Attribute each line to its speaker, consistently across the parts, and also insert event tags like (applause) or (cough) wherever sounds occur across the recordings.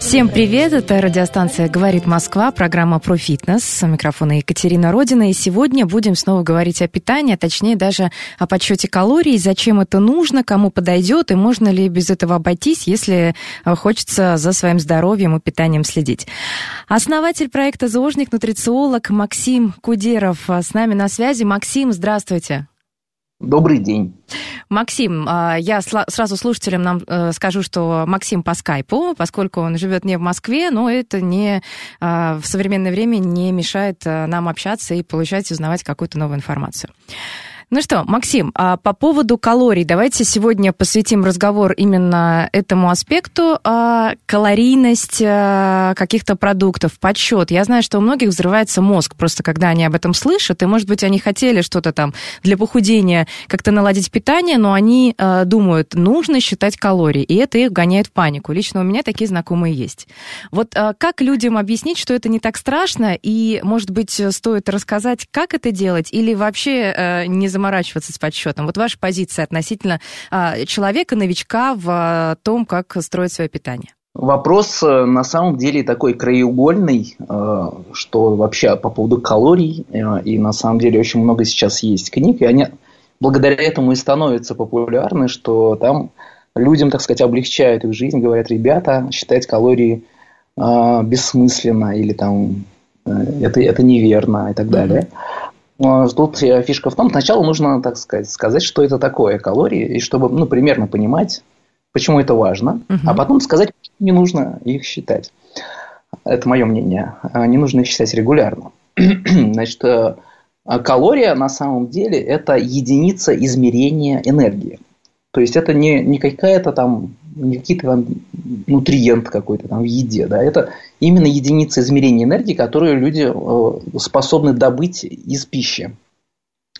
Speaker 1: Всем привет, это радиостанция «Говорит Москва», программа про фитнес. С микрофона Екатерина Родина. И сегодня будем снова говорить о питании, а точнее даже о подсчете калорий, зачем это нужно, кому подойдет и можно ли без этого обойтись, если э, хочется за своим здоровьем и питанием следить. Основатель проекта «Заложник», нутрициолог Максим Кудеров с нами на связи. Максим, здравствуйте.
Speaker 2: Добрый день.
Speaker 1: Максим, а, я сразу слушателям нам э, скажу, что Максим по скайпу, поскольку он живет не в Москве, но это не а, в современное время не мешает э, нам общаться и получать, узнавать какую-то новую информацию. Ну что, Максим, а по поводу калорий, давайте сегодня посвятим разговор именно этому аспекту. А, калорийность а, каких-то продуктов, подсчет. Я знаю, что у многих взрывается мозг просто, когда они об этом слышат, и, может быть, они хотели что-то там для похудения, как-то наладить питание, но они а, думают, нужно считать калории, и это их гоняет в панику. Лично у меня такие знакомые есть. Вот как людям объяснить, что это не так страшно, и, может быть, стоит рассказать, как это делать, или вообще не заморачиваться с подсчетом. Вот ваша позиция относительно а, человека, новичка в а, том, как строить свое питание.
Speaker 2: Вопрос э, на самом деле такой краеугольный, э, что вообще по поводу калорий, э, и на самом деле очень много сейчас есть книг, и они благодаря этому и становятся популярны, что там людям, так сказать, облегчают их жизнь, говорят, ребята, считать калории бессмысленно или там это, это неверно и так далее. Mm-hmm. А, тут фишка в том, сначала нужно, так сказать, сказать, что это такое калории, и чтобы, ну, примерно понимать, почему это важно, угу. а потом сказать, почему не нужно их считать. Это мое мнение. А, не нужно их считать регулярно. (clears throat) Значит, э, калория на самом деле это единица измерения энергии. То есть это не, не какая-то там, не какие-то там нутриент какой-то там в еде, да, это именно единица измерения энергии, которую люди э, способны добыть из пищи.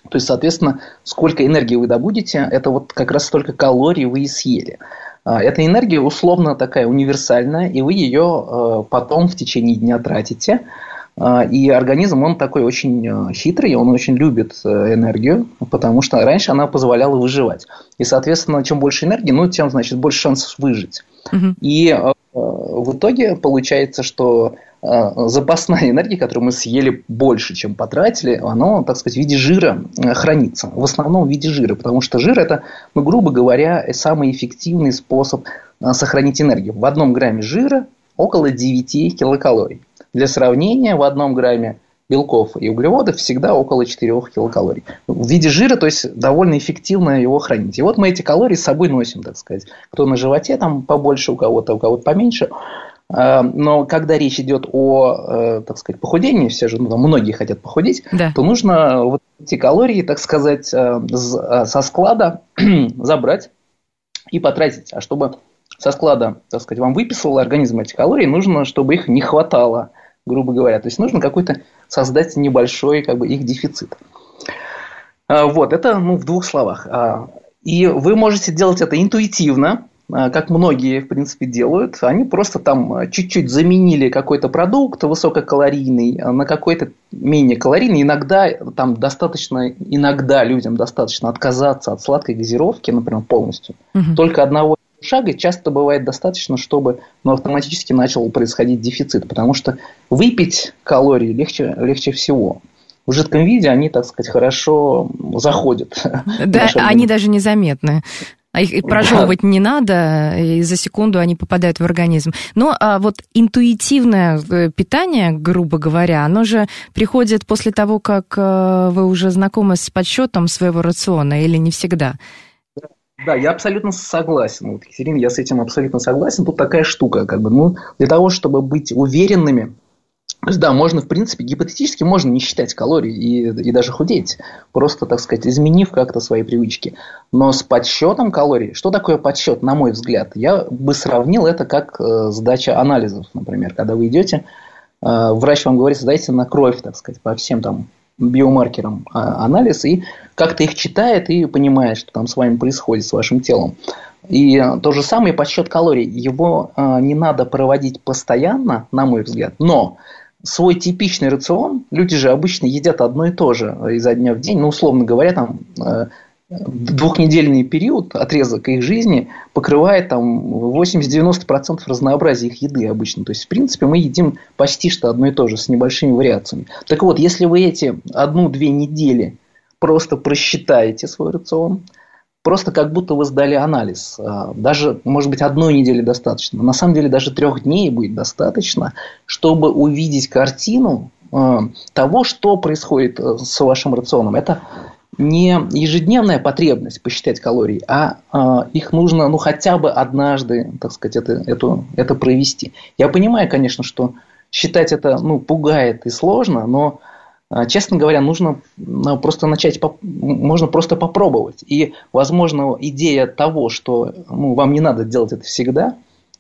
Speaker 2: То есть, соответственно, сколько энергии вы добудете, это вот как раз столько калорий вы и съели. А, эта энергия условно такая универсальная, и вы ее э, потом в течение дня тратите. А, и организм, он такой очень э, хитрый, он очень любит энергию, потому что раньше она позволяла выживать. И, соответственно, чем больше энергии, ну, тем, значит, больше шансов выжить. Угу. И в итоге получается, что э, запасная энергия, которую мы съели больше, чем потратили, она, так сказать, в виде жира э, хранится. В основном в виде жира, потому что жир это, ну, грубо говоря, самый эффективный способ э, сохранить энергию. В одном грамме жира около 9 килокалорий. Для сравнения, в одном грамме белков и углеводов всегда около 4 килокалорий. В виде жира, то есть довольно эффективно его хранить. И вот мы эти калории с собой носим, так сказать. Кто на животе там побольше, у кого-то, у кого-то поменьше. А, но когда речь идет о, э, так сказать, похудении, все же, ну, многие хотят похудеть, да. то нужно вот эти калории, так сказать, э, э, со склада (clears throat) забрать и потратить. А чтобы со склада, так сказать, вам выписывал организм эти калории, нужно, чтобы их не хватало грубо говоря. То есть нужно какой-то создать небольшой как бы, их дефицит. А, вот, это ну, в двух словах. А, и вы можете делать это интуитивно, а, как многие, в принципе, делают. Они просто там чуть-чуть заменили какой-то продукт высококалорийный на какой-то менее калорийный. Иногда там достаточно, иногда людям достаточно отказаться от сладкой газировки, например, полностью. Угу. Только одного шага часто бывает достаточно, чтобы ну, автоматически начал происходить дефицит, потому что выпить калории легче, легче всего. В жидком виде они, так сказать, хорошо заходят.
Speaker 1: Да, они даже незаметны. А их прожевывать да. не надо, и за секунду они попадают в организм. Но а вот интуитивное э, питание, грубо говоря, оно же приходит после того, как э, вы уже знакомы с подсчетом своего рациона, или не всегда?
Speaker 2: Да, я абсолютно согласен. Вот, Екатерина, я с этим абсолютно согласен. Тут такая штука, как бы, ну, для того, чтобы быть уверенными То есть, да, можно, в принципе, гипотетически можно не считать калорий и, и даже худеть, просто, так сказать, изменив как-то свои привычки. Но с подсчетом калорий, что такое подсчет, на мой взгляд? Я бы сравнил это как э, сдача анализов, например, когда вы идете, э, врач вам говорит, сдайте на кровь, так сказать, по всем там биомаркерам э, анализ, и как-то их читает и понимает, что там с вами происходит, с вашим телом. И то же самое подсчет калорий. Его э, не надо проводить постоянно, на мой взгляд, но свой типичный рацион, люди же обычно едят одно и то же изо дня в день, ну, условно говоря, там, э, двухнедельный период, отрезок их жизни покрывает там 80-90% разнообразия их еды обычно. То есть, в принципе, мы едим почти что одно и то же, с небольшими вариациями. Так вот, если вы эти одну-две недели просто просчитаете свой рацион, просто как будто вы сдали анализ. А, даже, может быть, одной недели достаточно. На самом деле даже трех дней будет достаточно, чтобы увидеть картину а, того, что происходит э, с вашим рационом. Это не ежедневная потребность посчитать калории, а, а их нужно ну, хотя бы однажды, так сказать, это, это, это провести. Я понимаю, конечно, что считать это ну, пугает и сложно, но а, честно говоря, нужно ну, просто начать, можно просто попробовать. И, возможно, идея того, что ну, вам не надо делать это всегда,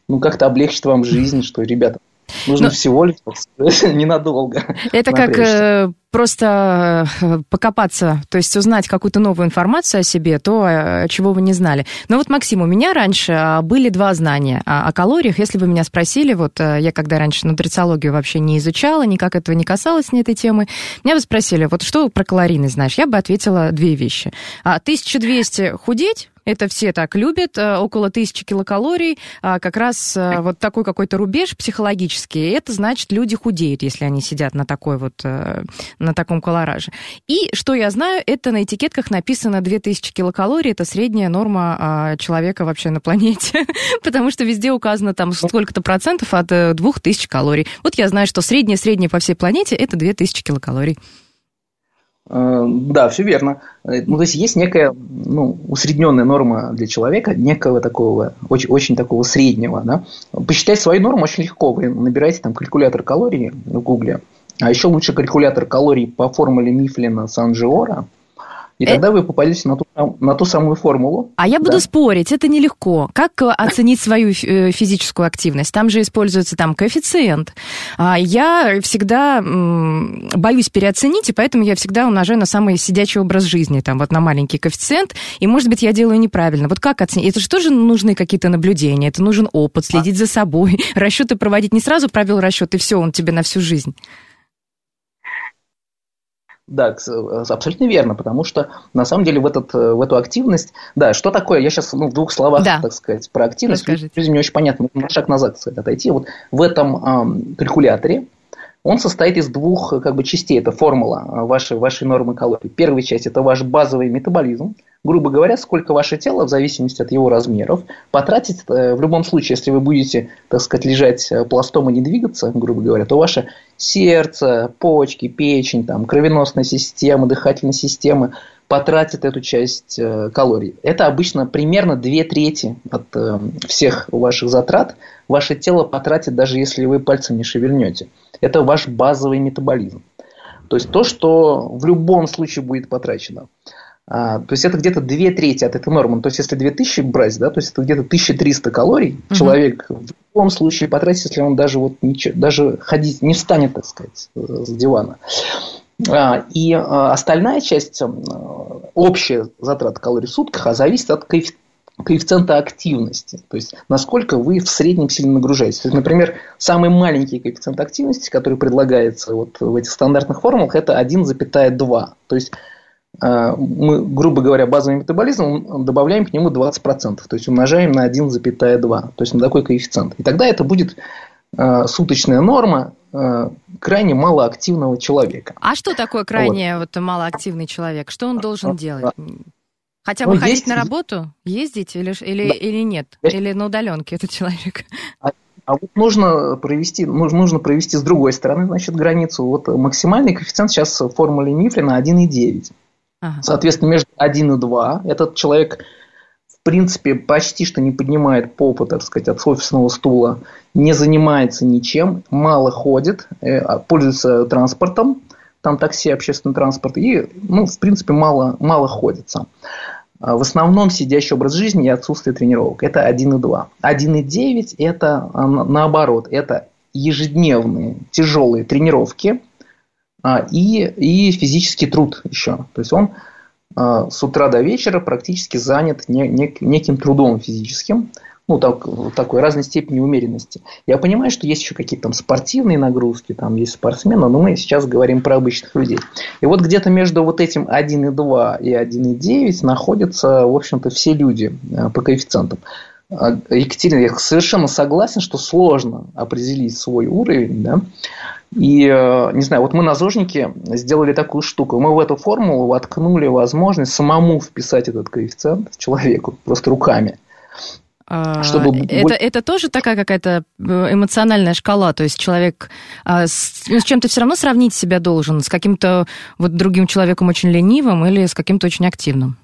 Speaker 2: ну, как-то облегчит вам жизнь, что, ребята, Нужно Но... всего лишь (laughs) ненадолго.
Speaker 1: Это как э, просто э, покопаться, то есть узнать какую-то новую информацию о себе, то, э, чего вы не знали. Но вот, Максим, у меня раньше а, были два знания о, калориях. Если бы меня спросили, вот э, я когда раньше нутрициологию вообще не изучала, никак этого не касалась, ни этой темы, меня бы спросили, вот что про калорийность знаешь? Я бы ответила две вещи. 1200 а, худеть, это все так любят, э, около тысячи килокалорий, а как раз э, вот такой какой-то рубеж психологический, это значит, люди худеют, если они сидят на такой вот, э, на таком колораже. И что я знаю, это на этикетках написано 2000 килокалорий, это средняя норма а, человека вообще на планете, (laughs) потому что везде указано там сколько-то процентов от 2000 калорий. Вот я знаю, что средняя-средняя по всей планете это 2000 килокалорий.
Speaker 2: Э, да, все верно. Э, ну, то есть есть некая ну, усредненная норма для человека, некого такого, очень, очень такого среднего. Да? Посчитать свою норму очень легко. Вы набираете там калькулятор калорий в Гугле, а еще лучше калькулятор калорий по формуле Мифлина Санжиора – и э... тогда вы попадете на ту, на ту самую формулу.
Speaker 1: А я буду да. спорить, это нелегко. Как э, оценить свою э, физическую активность? Там же используется там коэффициент. А я всегда боюсь переоценить, и поэтому я всегда умножаю на самый сидячий образ жизни, там вот на маленький коэффициент, и, может быть, я делаю неправильно. Вот как оценить? Это же тоже нужны какие-то наблюдения, это нужен опыт, следить а... за собой, (laughs) расчеты проводить. Не сразу провел расчет, и все, он тебе на всю жизнь.
Speaker 2: Да, абсолютно верно, потому что на самом деле в, этот, э, в эту активность, да, что такое, я сейчас ну, в двух словах, да. так сказать, про активность, людям не очень понятно, на шаг назад, кстати, отойти. Вот в этом эм, калькуляторе он состоит из двух как бы, частей, это формула э, вашей, вашей нормы калорий. Первая часть – это ваш базовый метаболизм, грубо говоря, сколько ваше тело, в зависимости от его размеров, потратит э, в любом случае, если вы будете, так сказать, лежать э, пластом и не двигаться, грубо говоря, то ваше сердце, почки, печень, там, кровеносная система, дыхательная система потратит эту часть э, калорий. Это обычно примерно две трети от всех ваших затрат ваше тело потратит, даже если вы пальцем не шевельнете. Это ваш базовый метаболизм. То есть то, что в любом случае будет потрачено. А, то есть это где-то две трети от этой нормы. То есть если 2000 брать, да, то есть это где-то 1300 калорий угу. человек в любом случае потратит, если он даже, вот ничего, даже ходить не встанет, так сказать, с дивана. А, и а, остальная часть, общая затрата калорий в сутках, зависит от коэффициента активности, то есть насколько вы в среднем сильно нагружаетесь. То есть, например, самый маленький коэффициент активности, который предлагается вот в этих стандартных формулах, это 1,2. То есть а, мы, грубо говоря, базовый метаболизм добавляем к нему 20%, то есть умножаем на 1,2, то есть на такой коэффициент. И тогда это будет э, суточная норма э, крайне малоактивного человека.
Speaker 1: А что такое крайне вот. Вот, малоактивный человек? Что он должен делать? Хотя бы ну, ходить есть... на работу, ездить или, или, да. или нет? Или на удаленке этот человек?
Speaker 2: А, а вот нужно провести, нужно провести с другой стороны, значит, границу. Вот максимальный коэффициент сейчас в формуле Мифлина 1,9. Ага. Соответственно, между 1 и 2 этот человек, в принципе, почти что не поднимает попу, так сказать, от офисного стула, не занимается ничем, мало ходит, э, а пользуется транспортом, там такси, общественный транспорт, и, ну, в принципе, мало, мало ходит сам. А в основном сидящий образ жизни и отсутствие тренировок. Это 1,2. 1,9 это а, наоборот, это ежедневные тяжелые тренировки и, и физический труд еще. То есть он с утра до вечера практически занят неким трудом физическим ну, так, такой разной степени умеренности. Я понимаю, что есть еще какие-то там спортивные нагрузки, там есть спортсмены, но мы сейчас говорим про обычных людей. И вот где-то между вот этим 1,2 и 1,9 находятся, в общем-то, все люди э, по коэффициентам. А, Екатерина, я совершенно согласен, что сложно определить свой уровень, да, и, э, не знаю, вот мы на ЗОЖнике сделали такую штуку. Мы в эту формулу воткнули возможность самому вписать этот коэффициент человеку, просто руками.
Speaker 1: А, Чтобы... Это, это тоже такая какая-то э, эмоциональная шкала, то есть человек а, с, ну, с чем-то все равно сравнить себя должен, с каким-то вот другим человеком очень ленивым или с каким-то очень активным.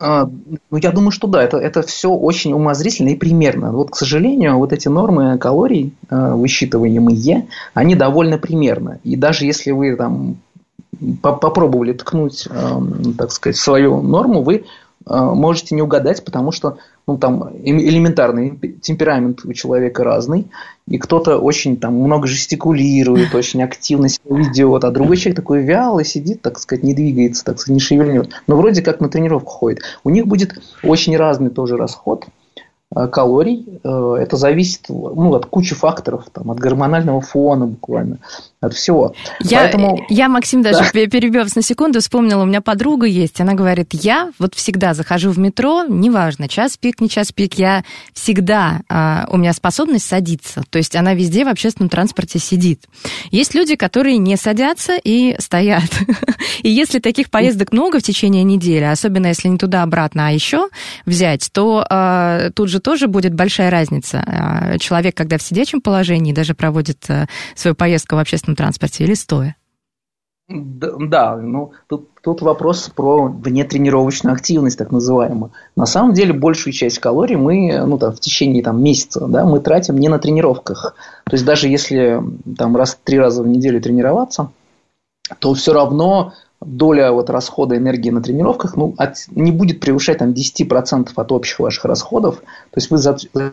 Speaker 2: А, ну, я думаю, что да, это, это все очень умозрительно и примерно. Вот, к сожалению, вот эти нормы калорий, а, высчитываемые, они довольно примерно. И даже если вы там попробовали ткнуть, так сказать, свою норму, вы можете не угадать, потому что ну, там элементарный темперамент у человека разный, и кто-то очень там много жестикулирует, очень активно себя ведет, а другой человек такой вялый сидит, так сказать, не двигается, так сказать, не шевельнет, но вроде как на тренировку ходит. У них будет очень разный тоже расход – Э, калорий. Э, это зависит ну, от кучи факторов, там, от гормонального фона буквально, от всего.
Speaker 1: Я, Поэтому... я Максим, даже да. перебив на секунду, вспомнила, у меня подруга есть, она говорит, я вот всегда захожу в метро, неважно, час пик, не час пик, я всегда, а, у меня способность садиться, то есть она везде в общественном транспорте сидит. Есть люди, которые не садятся и стоят. (laughs) И если таких поездок много в течение недели, особенно если не туда-обратно, а еще взять, то а, тут же же тоже будет большая разница. А, человек, когда в сидячем положении даже проводит э, свою поездку в общественном транспорте или стоя.
Speaker 2: Да ну тут, тут вопрос про внетренировочную активность, так называемую. На самом деле большую часть калорий мы ну, там, в течение там, месяца да, мы тратим не на тренировках. То есть даже если там раз три раза в неделю тренироваться, то все равно доля вот расхода энергии на тренировках ну, от, не будет превышать там, 10% от общих ваших расходов. То есть вы за, за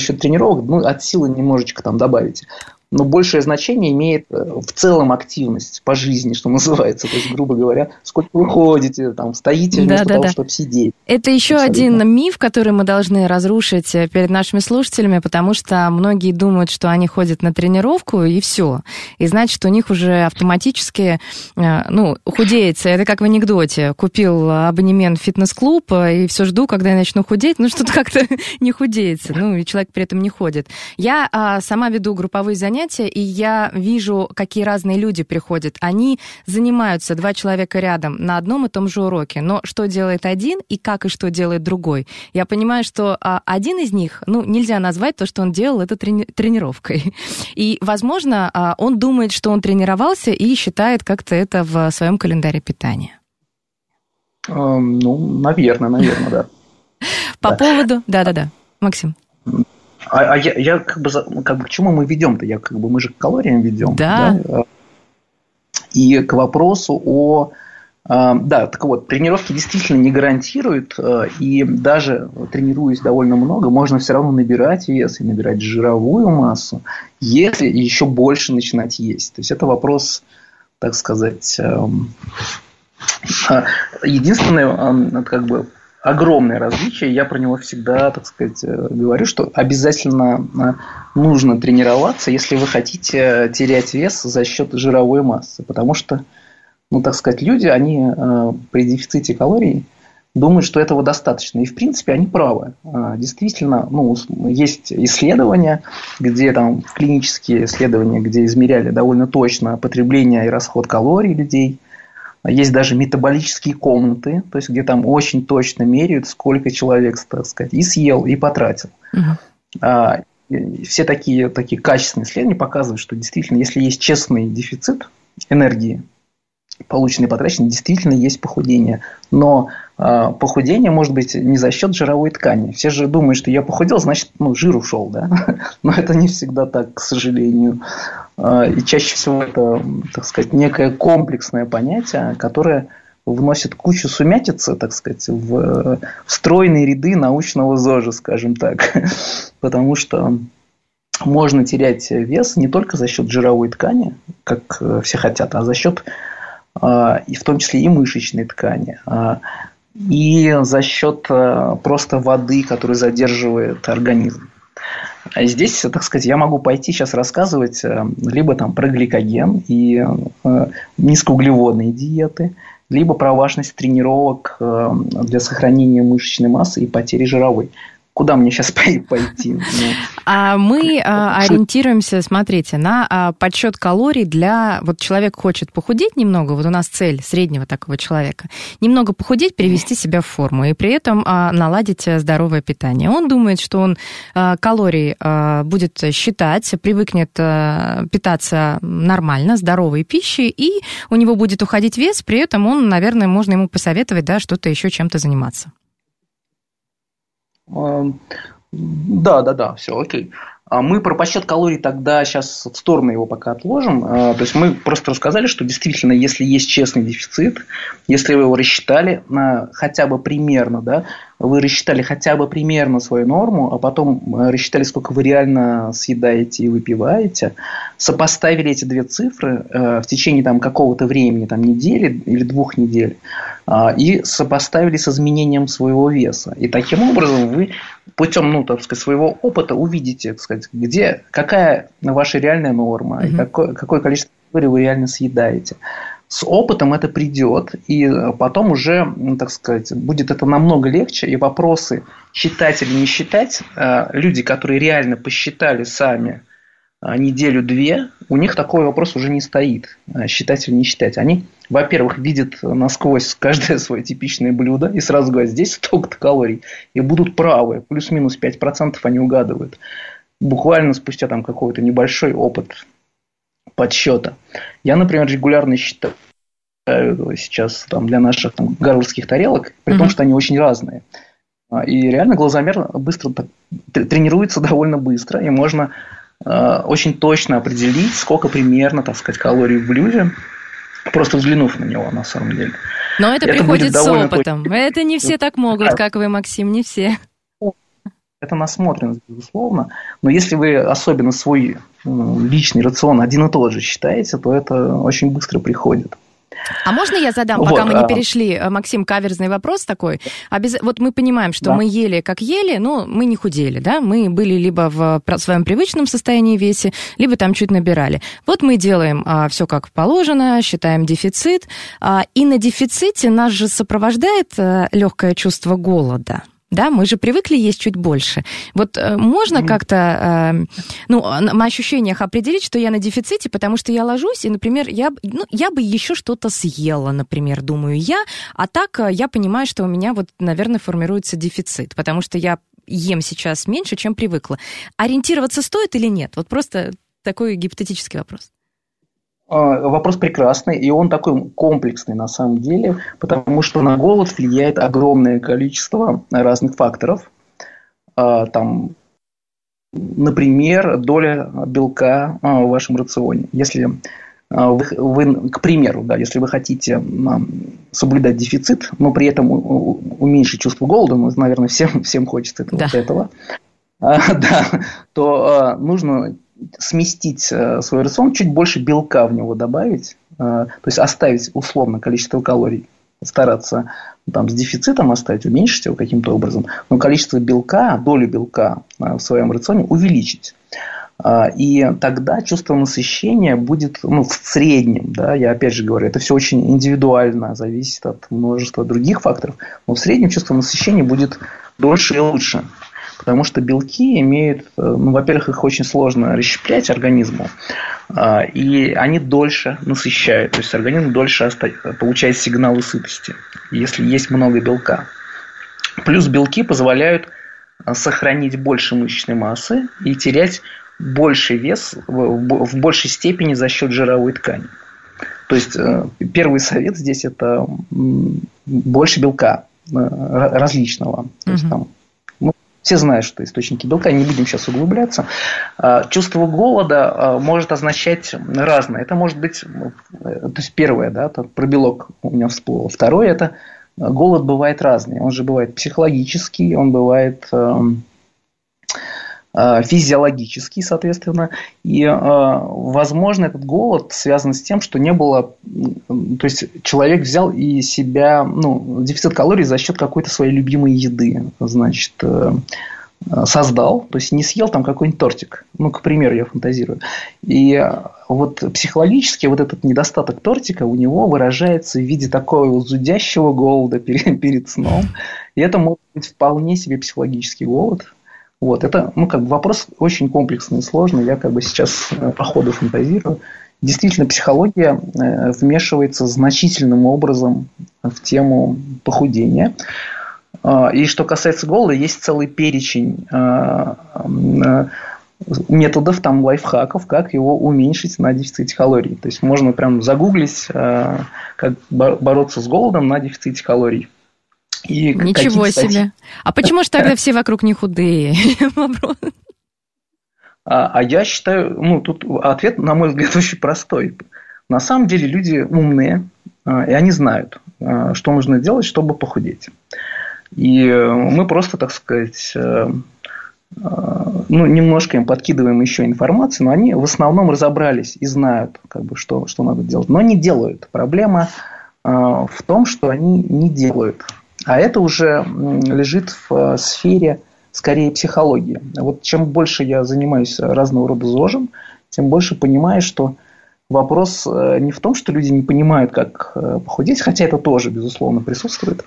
Speaker 2: счет тренировок ну, от силы немножечко там добавите но большее значение имеет э, в целом активность по жизни, что (laughs) называется. То есть, грубо говоря, сколько вы ходите, там, стоите вместо да, да, того, да. чтобы сидеть.
Speaker 1: Это еще Абсолютно. один миф, который мы должны разрушить э, перед нашими слушателями, потому что многие думают, что они ходят на тренировку и все. И значит, у них уже автоматически, э, ну, худеется. Это как в анекдоте. Купил абонемент в фитнес-клуб и все жду, когда я начну худеть. Ну, что-то (laughs) как-то не худеется. Ну, и человек при этом не ходит. Я а, сама веду групповые занятия занятия, и я вижу, какие разные люди приходят. Они занимаются, два человека рядом, на одном и том же уроке. Но что делает один и как и что делает другой? Я понимаю, что а, один из них, ну, нельзя назвать то, что он делал, это трени- тренировкой. (laughs) И, возможно, а, он думает, что он тренировался и считает как-то это в своем календаре питания.
Speaker 2: Ну, наверное, наверное, да. (laughs)
Speaker 1: По поводу... Да-да-да, Максим.
Speaker 2: А, а я, я как бы, как бы к чему мы ведем-то? Я как бы мы же к калориям ведем.
Speaker 1: Да. да?
Speaker 2: И к вопросу о а, да, так вот, тренировки действительно не гарантируют, а, и даже тренируясь довольно много, можно все равно набирать вес и набирать жировую массу, если еще больше начинать есть. То есть это вопрос, так сказать, эм, единственное, как бы огромное различие. Я про него всегда, так сказать, э, говорю, что обязательно э, нужно тренироваться, если вы хотите терять вес за счет жировой массы. Потому что, ну, так сказать, люди, они э, при дефиците калорий думают, что этого достаточно. И, в принципе, они правы. Действительно, ну, есть исследования, где там клинические исследования, где измеряли довольно точно потребление и расход калорий людей – есть даже метаболические комнаты, то есть где там очень точно меряют, сколько человек, так сказать, и съел, и потратил. Uh-huh. все такие, такие качественные исследования показывают, что действительно, если есть честный дефицит энергии, полученные потраченные, действительно есть похудение. Но э, похудение может быть не за счет жировой ткани. Все же думают, что я похудел, значит, ну, жир ушел, да? (laughs) Но это не всегда так, к сожалению. Э, и чаще всего это, так сказать, некое комплексное понятие, которое вносит кучу сумятицы, так сказать, в стройные ряды научного ЗОЖа, скажем так. (laughs) Потому что можно терять вес не только за счет жировой ткани, как э, все хотят, а за счет а, и в том числе и мышечной ткани, а, и за счет э, просто воды, которую задерживает организм. А здесь, так сказать, я могу пойти сейчас рассказывать э, либо там про гликоген и низкоуглеводные диеты, либо про важность тренировок для сохранения мышечной массы и потери жировой куда мне сейчас (laughs) пойти? Ну,
Speaker 1: а мы а, ориентируемся, смотрите, на а, подсчет калорий для... Вот человек хочет похудеть немного, вот у нас цель среднего такого человека. Немного похудеть, перевести себя в форму, и при этом а, наладить здоровое питание. Он думает, что он калории будет считать, привыкнет питаться нормально, здоровой пищей, и у него будет уходить вес, при этом он, наверное, можно ему посоветовать, да, что-то еще чем-то заниматься.
Speaker 2: Да, да, да, все, окей. А мы про подсчет калорий тогда сейчас в сторону его пока отложим. А, то есть мы просто рассказали, что действительно, если есть честный дефицит, если вы его рассчитали хотя бы примерно, да, вы рассчитали хотя бы примерно свою норму, а потом э, рассчитали, сколько вы реально съедаете и выпиваете, сопоставили эти две цифры э, в течение там, какого-то времени, там, недели или двух недель, а, и сопоставили с изменением своего веса. И таким образом вы путем ну, так сказать, своего опыта увидите, так сказать, где, какая ваша реальная норма, угу. и какое, какое количество калорий вы реально съедаете. С опытом это придет, и потом уже, так сказать, будет это намного легче, и вопросы считать или не считать, э, люди, которые реально посчитали сами, а, неделю-две, у них такой вопрос уже не стоит, считать или не считать. Они, во-первых, видят насквозь каждое (laughs) свое типичное блюдо и сразу говорят, здесь столько-то калорий, и будут правы, плюс-минус 5% они угадывают. Буквально спустя там какой-то небольшой опыт подсчета. Я, например, регулярно считаю сейчас там, для наших там, гарвардских тарелок, при mm-hmm. том, что они очень разные. А, и реально глазомер быстро тренируется (laughs) довольно быстро, и можно Э, очень точно определить, сколько примерно, так сказать, калорий в блюде, просто взглянув на него на самом деле.
Speaker 1: Но это, это приходит с опытом. Точно. Это не все так могут, как вы, Максим, не все.
Speaker 2: Это насмотренность, безусловно. Но если вы особенно свой личный рацион один и тот же считаете, то это очень быстро приходит.
Speaker 1: А можно я задам, вот, пока мы не а. перешли, э, Максим, каверзный вопрос такой? Обяз... Вот мы понимаем, что да. мы ели как ели, но мы не худели, да? Мы были либо в своем привычном состоянии весе, либо там чуть набирали. Вот мы делаем а, все как положено, считаем дефицит, а, и на дефиците нас же сопровождает а, э, легкое чувство голода. Да, мы же привыкли есть чуть больше. Вот э, можно mm. как-то, э, ну, на ощущениях определить, что я на дефиците, потому что я ложусь, и, например, я, ну, я бы еще что-то съела, например, думаю я, а так э, я понимаю, что у меня вот, наверное, формируется дефицит, потому что я ем сейчас меньше, чем привыкла. Ориентироваться стоит или нет? Вот просто такой гипотетический вопрос.
Speaker 2: А, вопрос прекрасный, и он такой комплексный на самом деле, потому что на голод влияет огромное количество разных факторов. А, там, например, доля белка а, в вашем рационе. Если вы, вы, к примеру, да, если вы хотите соблюдать дефицит, но при этом уменьшить чувство голода, ну, наверное, всем, всем хочется этого, да. этого, (laughs) да, то нужно сместить э, свой рацион, чуть больше белка в него добавить, э, то есть оставить условно количество калорий, стараться там, с дефицитом оставить, уменьшить его каким-то образом, но количество белка, долю белка э, в своем рационе увеличить. И тогда чувство насыщения будет ну, в среднем, да, я опять же говорю, это все очень индивидуально, зависит от множества других факторов, но в среднем чувство насыщения будет дольше и лучше. Потому что белки имеют, э, ну, во-первых, их очень сложно расщеплять организму, а, и они дольше насыщают, то есть организм дольше получает сигналы сытости, если есть много белка. Плюс белки позволяют э, сохранить больше мышечной массы и терять больший вес в большей степени за счет жировой ткани. То есть э, первый совет здесь это больше белка различного. То есть, там, все знают, что источники белка, не будем сейчас углубляться. А, чувство голода а, может означать разное. Это может быть, то есть первое, да, про белок у меня всплыло. Второе, это голод бывает разный. Он же бывает психологический, он бывает эм, Э, физиологический, соответственно. И, э, возможно, этот голод связан с тем, что не было... То есть, человек взял и себя... Ну, дефицит калорий за счет какой-то своей любимой еды. Значит, э, создал, то есть не съел там какой-нибудь тортик. Ну, к примеру, я фантазирую. И вот психологически вот этот недостаток тортика у него выражается в виде такого зудящего голода перед, перед сном. И это может быть вполне себе психологический голод, вот, это, ну, как бы вопрос очень комплексный и сложный. Я как бы сейчас э, по ходу фантазирую. Действительно, психология э, вмешивается значительным образом в тему похудения. А, и что касается голода, есть целый перечень методов, там, лайфхаков, как его уменьшить на дефиците калорий. То есть можно прям загуглить, как бороться с голодом на дефиците калорий.
Speaker 1: И Ничего себе. А почему же тогда все вокруг не худые? (laughs)
Speaker 2: А, а я считаю, ну, тут ответ, на мой взгляд, (laughs) очень простой. На самом деле люди умные, а, и они знают, а, что нужно делать, чтобы похудеть. И мы просто, так сказать, э, ну, немножко им подкидываем еще информацию, но они в основном разобрались и знают, как бы, что, что надо делать, но не делают. Проблема в том, что они не делают. А это уже лежит в э, сфере скорее психологии. Вот чем больше я занимаюсь разного рода ЗОЖем, тем больше понимаю, что вопрос э, не в том, что люди не понимают, как э, похудеть, хотя это тоже, безусловно, присутствует.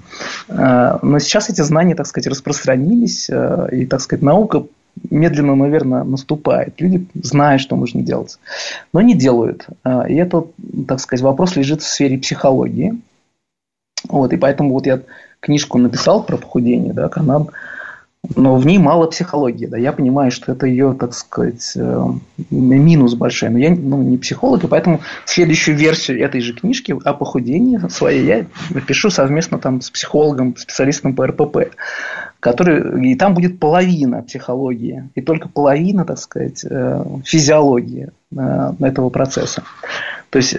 Speaker 2: Но сейчас эти знания, так сказать, распространились, и, так сказать, наука медленно, наверное, наступает. Люди знают, что нужно делать, но не делают. И это, так сказать, вопрос лежит в сфере психологии. Вот, и поэтому вот я книжку написал про похудение, да, Канан, но в ней мало психологии, да, я понимаю, что это ее, так сказать, э, минус большой, но я ну, не психолог, и поэтому следующую версию этой же книжки о похудении своей я напишу совместно там с психологом, специалистом по РПП, который, и там будет половина психологии, и только половина, так сказать, э, физиологии э, этого процесса. То есть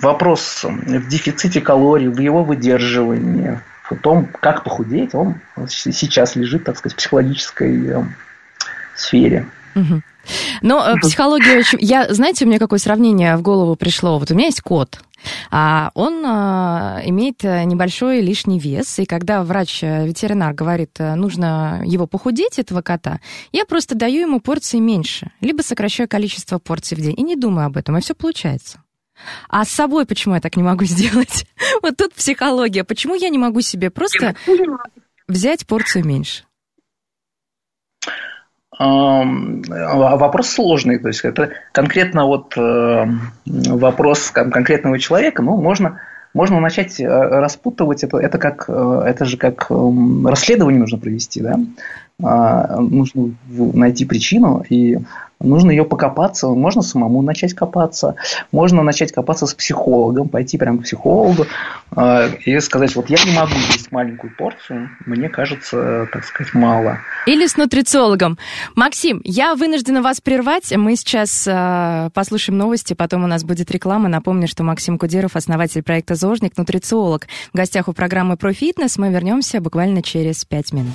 Speaker 2: вопрос в дефиците калорий, в его выдерживании, в том, как похудеть, он сейчас лежит, так сказать, в психологической э, сфере.
Speaker 1: Угу. Но э, психология очень... Я, знаете, у меня какое сравнение в голову пришло? Вот у меня есть кот, а он а, имеет небольшой лишний вес, и когда врач-ветеринар говорит, нужно его похудеть, этого кота, я просто даю ему порции меньше, либо сокращаю количество порций в день, и не думаю об этом, и все получается. А с собой почему я так не могу (laughs) сделать? Вот тут психология. Почему я не могу себе просто взять порцию меньше?
Speaker 2: Вопрос сложный, то есть это конкретно вот э, вопрос конкретного человека, ну, можно, можно начать э, распутывать это, это как, э, это же как расследование нужно провести, да, а, нужно найти причину и нужно ее покопаться, можно самому начать копаться, можно начать копаться с психологом, пойти прямо к психологу э, и сказать, вот я не могу есть маленькую порцию, мне кажется, так сказать, мало.
Speaker 1: Или с нутрициологом. Максим, я вынуждена вас прервать, мы сейчас э, послушаем новости, потом у нас будет реклама. Напомню, что Максим Кудеров, основатель проекта «Зожник», нутрициолог. В гостях у программы «Про фитнес» мы вернемся буквально через пять минут.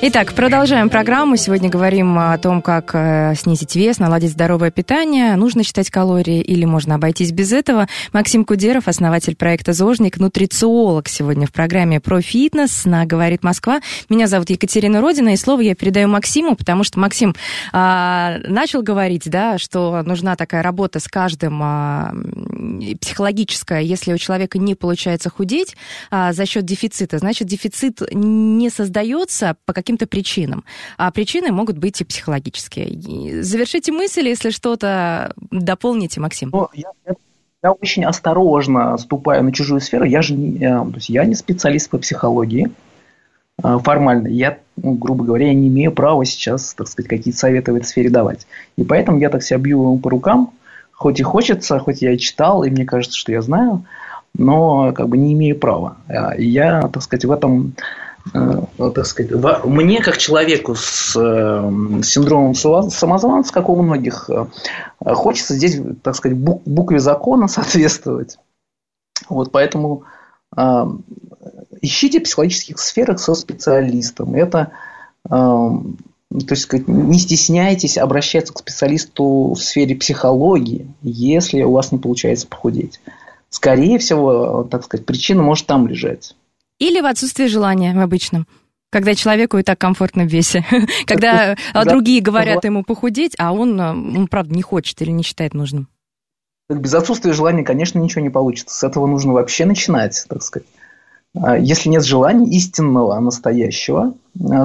Speaker 1: Итак, продолжаем программу. Сегодня говорим о том, как э, снизить вес, наладить здоровое питание. Нужно считать калории или можно обойтись без этого. Максим Кудеров, основатель проекта «Зожник», нутрициолог сегодня в программе «Про фитнес» на «Говорит Москва». Меня зовут Екатерина Родина, и слово я передаю Максиму, потому что Максим а, начал говорить, да, что нужна такая работа с каждым а, психологическая. Если у человека не получается худеть а, за счет дефицита, значит, дефицит не создается по каким каким-то причинам. А причины могут быть и психологические. Завершите мысль, если что-то дополните, Максим.
Speaker 2: Ну, я, я очень осторожно ступаю на чужую сферу. Я же не, э, то есть я не специалист по психологии э, формально. Я, ну, грубо говоря, я не имею права сейчас, так сказать, какие-то советы в этой сфере давать. И поэтому я так себя бью по рукам, хоть и хочется, хоть я и читал, и мне кажется, что я знаю, но как бы не имею права. И я, так сказать, в этом так сказать, мне как человеку с э, синдромом самозванца, как у многих, э, хочется здесь, так сказать, букве закона (laughs) соответствовать. Вот поэтому ищите в психологических сферах со специалистом. Это то есть не стесняйтесь обращаться к специалисту в сфере психологии, если у вас не получается похудеть. Скорее всего, так сказать, причина может там лежать.
Speaker 1: Или в отсутствии желания в обычном. Когда человеку и так комфортно в весе. (laughs) Когда другие говорят ему похудеть, а он, он, правда, не хочет или не считает нужным.
Speaker 2: Без отсутствия желания, конечно, ничего не получится. С этого нужно вообще начинать, так сказать. А если нет желания истинного, настоящего,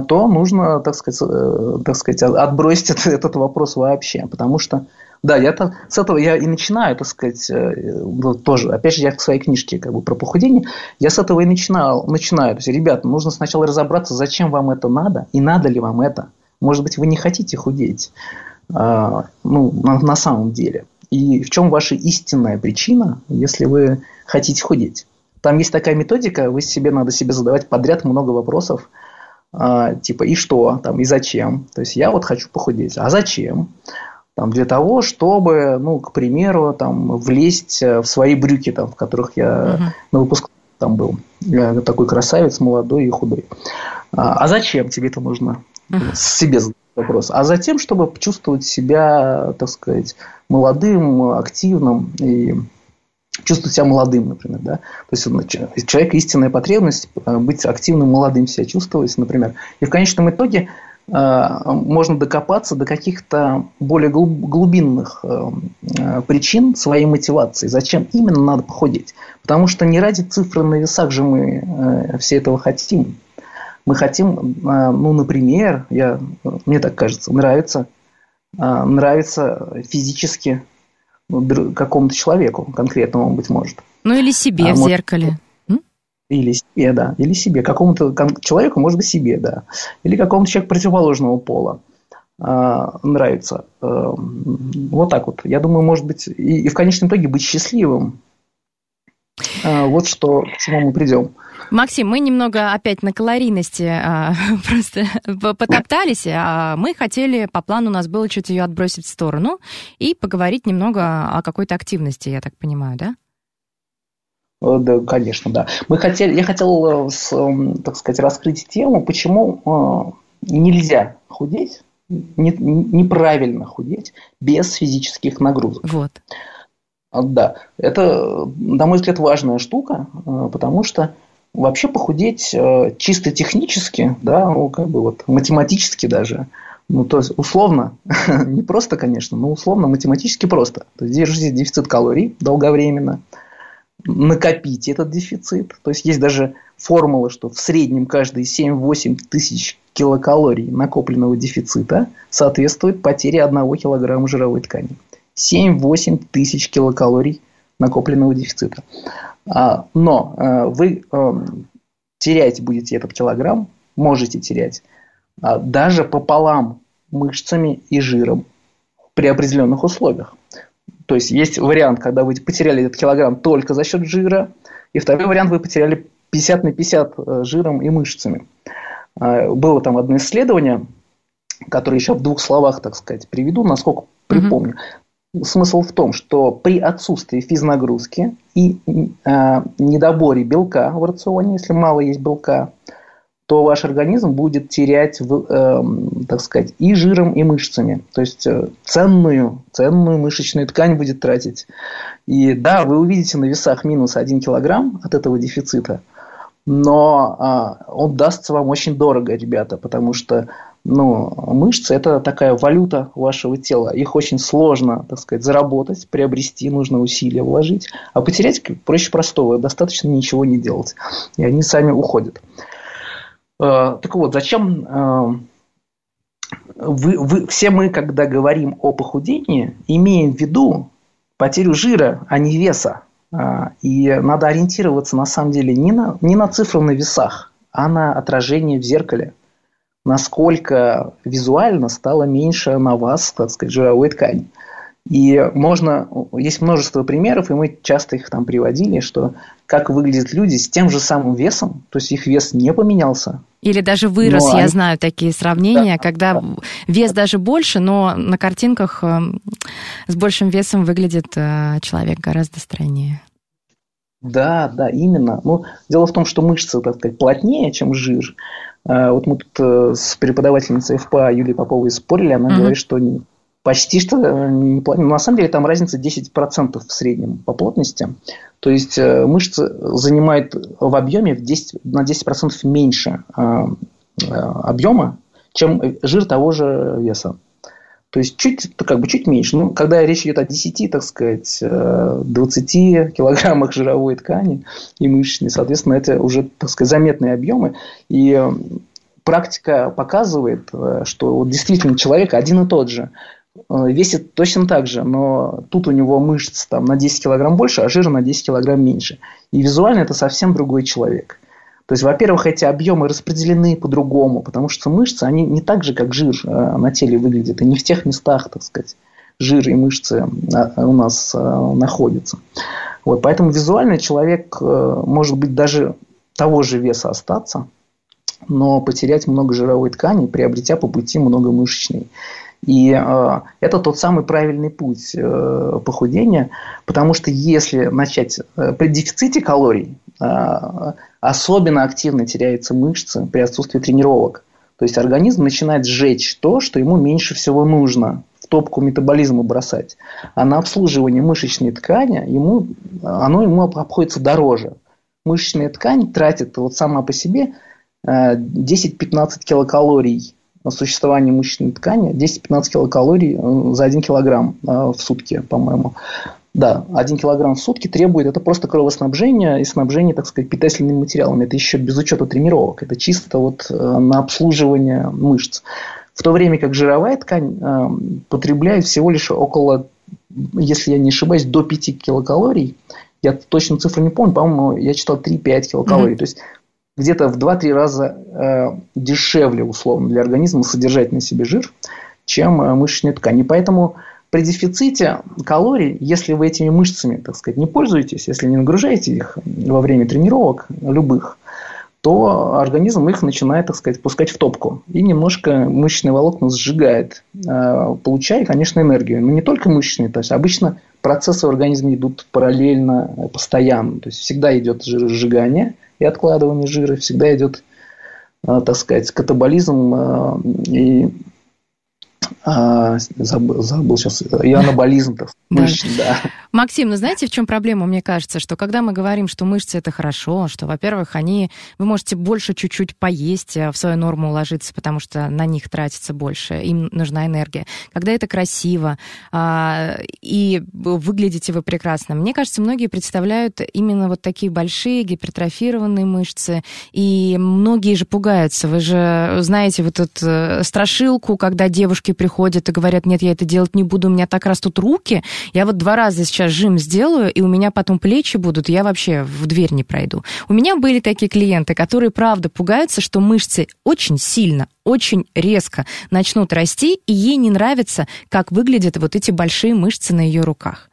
Speaker 2: то нужно, так сказать, э, так сказать отбросить (laughs) этот вопрос вообще. Потому что да, я там, с этого я и начинаю, так сказать, э, тоже, опять же, я к своей книжке как бы про похудение, я с этого и начинал, начинаю. То есть, ребята, нужно сначала разобраться, зачем вам это надо, и надо ли вам это. Может быть, вы не хотите худеть, а, ну, на, на самом деле. И в чем ваша истинная причина, если вы хотите худеть? Там есть такая методика, вы себе надо себе задавать подряд много вопросов, а, типа и что, там, и зачем. То есть я вот хочу похудеть, а зачем? Там, для того, чтобы, ну, к примеру, там, влезть э, в свои брюки, там, в которых я uh-huh. на выпуск там был. Я такой красавец, молодой и худой. А, а зачем тебе это нужно? Uh-huh. Себе задать вопрос. А затем, чтобы чувствовать себя, так сказать, молодым, активным и чувствовать себя молодым, например, да. То есть у человека истинная потребность э, быть активным, молодым себя чувствовать, например. И в конечном итоге можно докопаться до каких-то более глубинных э, э, причин своей мотивации. Зачем именно надо похудеть? Потому что не ради цифры на весах же мы все этого хотим. Мы хотим, ну, например, я, мне так кажется, нравится, нравится физически какому-то человеку конкретному, быть может.
Speaker 1: Ну или себе а, в зеркале.
Speaker 2: Или себе, да. Или себе. Какому-то человеку, может быть, себе, да. Или какому-то человеку противоположного пола э, нравится. Э, вот так вот. Я думаю, может быть, и, и в конечном итоге быть счастливым. Э, вот что, к чему мы придем.
Speaker 1: Максим, мы немного опять на калорийности а, (laughs) просто потоптались. А мы хотели, по плану у нас было чуть ее отбросить в сторону и поговорить немного о какой-то активности, я так понимаю, да?
Speaker 2: Э, да, конечно, да. Мы хотели, я хотел, э, так сказать, раскрыть тему, почему э, нельзя худеть, неправильно худеть без физических нагрузок.
Speaker 1: Вот.
Speaker 2: Да, это, на мой взгляд, важная штука, потому что вообще похудеть чисто технически, да, ну, как бы вот математически даже, ну, то есть, условно, (laughs) не просто, конечно, но условно математически просто. То есть, держите дефицит калорий долговременно – накопить этот дефицит. То есть есть даже формула, что в среднем каждые 7-8 тысяч килокалорий накопленного дефицита соответствует потере 1 килограмма жировой ткани. 7-8 тысяч килокалорий накопленного дефицита. А, но э, вы э, терять будете этот килограмм, можете терять, а, даже пополам мышцами и жиром при определенных условиях. То есть есть вариант, когда вы потеряли этот килограмм только за счет жира, и второй вариант вы потеряли 50 на 50 э, жиром и мышцами. А, было там одно исследование, которое еще в двух словах, так сказать, приведу, насколько припомню. Mm-hmm. Смысл в том, что при отсутствии физнагрузки и э, недоборе белка в рационе, если мало есть белка, то ваш организм будет терять, э, так сказать, и жиром, и мышцами. То есть э, ценную, ценную мышечную ткань будет тратить. И да, вы увидите на весах минус 1 килограмм от этого дефицита, но э, он дастся вам очень дорого, ребята, потому что ну, мышцы – это такая валюта вашего тела. Их очень сложно, так сказать, заработать, приобрести, нужно усилия вложить. А потерять проще простого, достаточно ничего не делать. И они сами уходят. Э, так вот, зачем э, вы, вы, все мы, когда говорим о похудении, имеем в виду потерю жира, а не веса. А, и надо ориентироваться на самом деле не на, не на цифру на весах, а на отражение в зеркале. Насколько визуально стало меньше на вас, так сказать, жировой ткани. И можно, есть множество примеров, и мы часто их там приводили, что как выглядят люди с тем же самым весом, то есть их вес не поменялся.
Speaker 1: Или даже вырос, но я они... знаю такие сравнения, да, когда да. вес даже больше, но на картинках э, с большим весом выглядит э, человек гораздо стройнее.
Speaker 2: Да, да, именно. Ну, дело в том, что мышцы, так сказать, плотнее, чем жир. Э, вот мы тут с преподавательницей ФПА Юлией Поповой спорили, она mm говорит, что Почти что э, не плотно. На самом деле там разница 10% в среднем по плотности. То есть э, мышцы занимают в объеме в 10, на 10% меньше э, объема, чем жир того же веса. То есть чуть, как бы чуть меньше. Ну, когда речь идет о 10, так сказать, 20 килограммах жировой ткани и мышечной, соответственно, это уже, так сказать, заметные объемы. И практика показывает, что действительно человек один и тот же весит точно так же, но тут у него мышц там, на 10 килограмм больше, а жира на 10 килограмм меньше. И визуально это совсем другой человек. То есть, во-первых, эти объемы распределены по-другому, потому что мышцы, они не так же, как жир э, на теле выглядят, и не в тех местах, так сказать, жир и мышцы э, у нас находятся. Вот, поэтому визуально человек может быть даже того же веса остаться, но потерять много жировой ткани, приобретя по пути много мышечной. И э, это тот самый правильный путь э, похудения, потому что если начать э, при дефиците калорий, э, особенно активно теряются мышцы при отсутствии тренировок. То есть организм начинает сжечь то, что ему меньше всего нужно в топку метаболизма бросать. А на обслуживание мышечной ткани ему, оно ему обходится дороже. Мышечная ткань тратит вот сама по себе 10-15 килокалорий на существование мышечной ткани 10-15 килокалорий э, за 1 килограмм э, в сутки, по-моему. Да, 1 килограмм в сутки требует, это просто кровоснабжение и снабжение, так сказать, питательными материалами. Это еще без учета тренировок, это чисто вот э, на обслуживание мышц. В то время как жировая ткань потребляет всего лишь около, если я не ошибаюсь, до 5 килокалорий. Я точно цифру не помню, по-моему, я читал 3-5 килокалорий. Mm-hmm. То есть где-то в 2-3 раза э, дешевле, условно, для организма содержать на себе жир, чем э, мышечные ткани. Поэтому при дефиците калорий, если вы этими мышцами, так сказать, не пользуетесь, если не нагружаете их во время тренировок любых, то организм их начинает, так сказать, пускать в топку. И немножко мышечные волокна сжигает, э, получая, конечно, энергию. Но не только мышечные, то есть обычно процессы в организме идут параллельно, э, постоянно. То есть всегда идет жиросжигание, и откладывание жира, всегда идет, а, так сказать, катаболизм а, и а, забыл, забыл сейчас, и анаболизм, так, мышц, да.
Speaker 1: Максим, ну знаете, в чем проблема, мне кажется, что когда мы говорим, что мышцы это хорошо, что, во-первых, они, вы можете больше чуть-чуть поесть, а в свою норму уложиться, потому что на них тратится больше, им нужна энергия. Когда это красиво, а, и выглядите вы прекрасно. Мне кажется, многие представляют именно вот такие большие гипертрофированные мышцы, и многие же пугаются. Вы же знаете вот эту э, страшилку, когда девушки приходят и говорят, нет, я это делать не буду, у меня так растут руки. Я вот два раза сейчас жим сделаю, и у меня потом плечи будут, я вообще в дверь не пройду. У меня были такие клиенты, которые, правда, пугаются, что мышцы очень сильно, очень резко начнут расти, и ей не нравится, как выглядят вот эти большие мышцы на ее руках.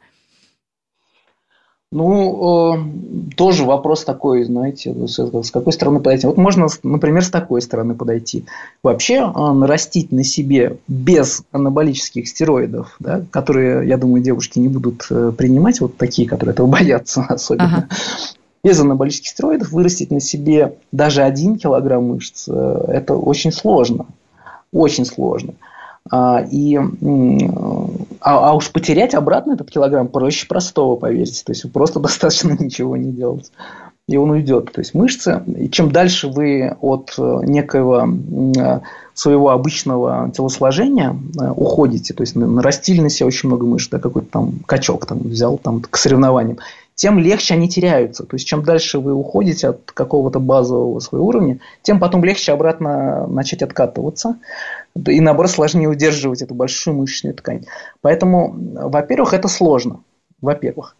Speaker 2: Ну, э, тоже вопрос такой, знаете, с какой стороны подойти. Вот можно, например, с такой стороны подойти. Вообще э, нарастить на себе без анаболических стероидов, да, которые, я думаю, девушки не будут э, принимать, вот такие, которые этого (laughs) боятся особенно. Ага. Без анаболических стероидов вырастить на себе даже один килограмм мышц, это очень сложно. Очень сложно. А, и, а, а уж потерять обратно этот килограмм проще простого, поверьте. То есть просто (laughs) достаточно ничего не делать. И он уйдет. То есть мышцы, и чем дальше вы от э, некоего своего обычного телосложения э, уходите, то есть нарастили на себя очень много мышц, да, какой-то там качок там взял там к соревнованиям, тем легче они теряются. То есть, чем дальше вы уходите от какого-то базового своего уровня, тем потом легче обратно начать откатываться. И, наоборот, сложнее удерживать эту большую мышечную ткань. Поэтому, во-первых, это сложно. во-первых.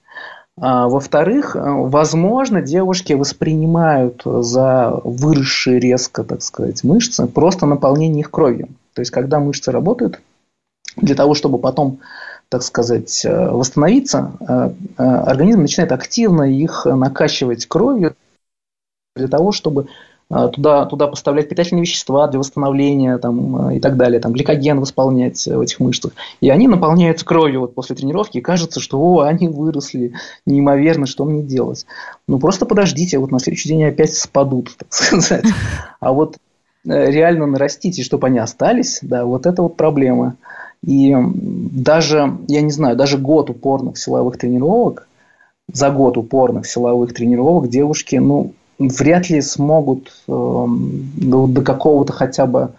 Speaker 2: А, во-вторых, возможно, девушки воспринимают за выросшие резко, так сказать, мышцы просто наполнение их кровью. То есть, когда мышцы работают, для того, чтобы потом, так сказать, восстановиться, организм начинает активно их накачивать кровью для того, чтобы туда, туда поставлять питательные вещества для восстановления там, и так далее, там, гликоген восполнять в этих мышцах. И они наполняются кровью вот после тренировки, и кажется, что о, они выросли неимоверно, что мне делать? Ну, просто подождите, вот на следующий день опять спадут, (laughs) так сказать. А вот э, реально нарастите, чтобы они остались, да, вот это вот проблема. И даже, я не знаю, даже год упорных силовых тренировок, за год упорных силовых тренировок девушки, ну, вряд ли смогут э, до, до какого-то хотя бы,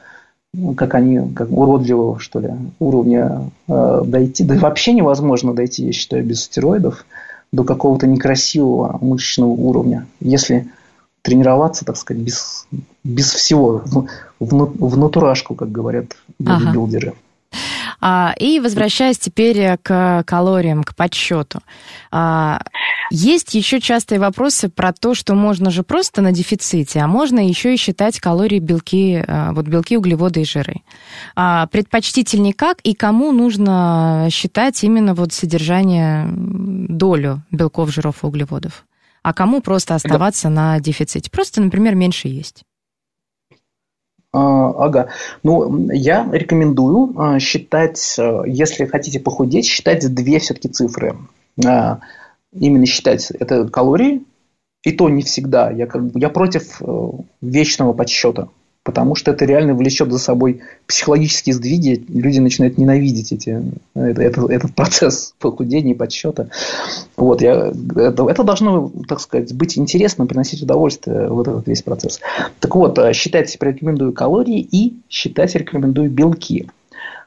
Speaker 2: ну, как они, как уродливого, что ли, уровня э, дойти. Да вообще невозможно дойти, я считаю, без стероидов до какого-то некрасивого мышечного уровня. Если тренироваться, так сказать, без, без всего, в, в, в натурашку, как говорят бодибилдеры. Ага.
Speaker 1: А, и возвращаясь теперь к калориям, к подсчету. А, есть еще частые вопросы про то, что можно же просто на дефиците, а можно еще и считать калории, белки, а, вот белки, углеводы и жиры. Предпочтительнее как и кому нужно считать именно вот содержание, долю белков, жиров и углеводов? А кому просто оставаться да. на дефиците? Просто, например, меньше есть.
Speaker 2: А, ага. Ну, я рекомендую а, считать, а, если хотите похудеть, считать две все-таки цифры. Именно считать это калории, и то не всегда. Я, как бы, я против э, вечного подсчета потому что это реально влечет за собой психологические сдвиги, люди начинают ненавидеть эти, это, это, этот (laughs) процесс похудения и подсчета. Вот, я, это, это должно, так сказать, быть интересно, приносить удовольствие, вот этот весь процесс. Так вот, э, считать рекомендую калории и считать рекомендую белки.